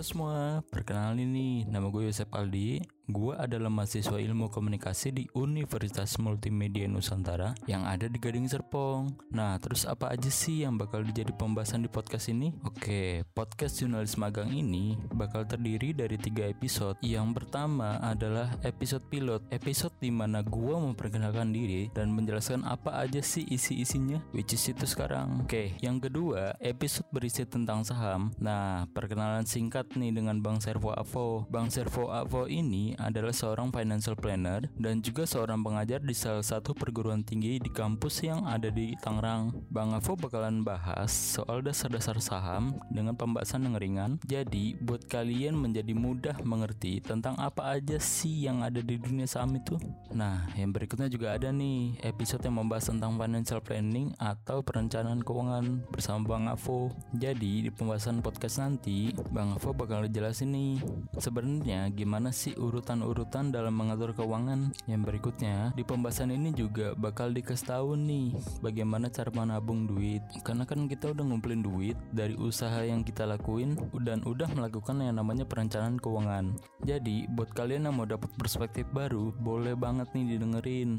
Semua, perkenalin nih, nama gue Yosep Aldi Gue adalah mahasiswa ilmu komunikasi di Universitas Multimedia Nusantara yang ada di Gading Serpong. Nah, terus apa aja sih yang bakal dijadi pembahasan di podcast ini? Oke, podcast jurnalis magang ini bakal terdiri dari tiga episode. Yang pertama adalah episode pilot, episode di mana gue memperkenalkan diri dan menjelaskan apa aja sih isi-isinya, which is itu sekarang. Oke, yang kedua, episode berisi tentang saham. Nah, perkenalan singkat nih dengan Bang Servo Avo. Bang Servo Avo ini adalah seorang financial planner dan juga seorang pengajar di salah satu perguruan tinggi di kampus yang ada di Tangerang. Bang Avo bakalan bahas soal dasar-dasar saham dengan pembahasan yang ringan. Jadi, buat kalian menjadi mudah mengerti tentang apa aja sih yang ada di dunia saham itu. Nah, yang berikutnya juga ada nih episode yang membahas tentang financial planning atau perencanaan keuangan bersama Bang Avo. Jadi, di pembahasan podcast nanti, Bang Avo bakal jelasin nih sebenarnya gimana sih urutan urutan-urutan dalam mengatur keuangan. Yang berikutnya, di pembahasan ini juga bakal dikasih tahu nih bagaimana cara menabung duit. Karena kan kita udah ngumpulin duit dari usaha yang kita lakuin dan udah melakukan yang namanya perencanaan keuangan. Jadi, buat kalian yang mau dapat perspektif baru, boleh banget nih didengerin.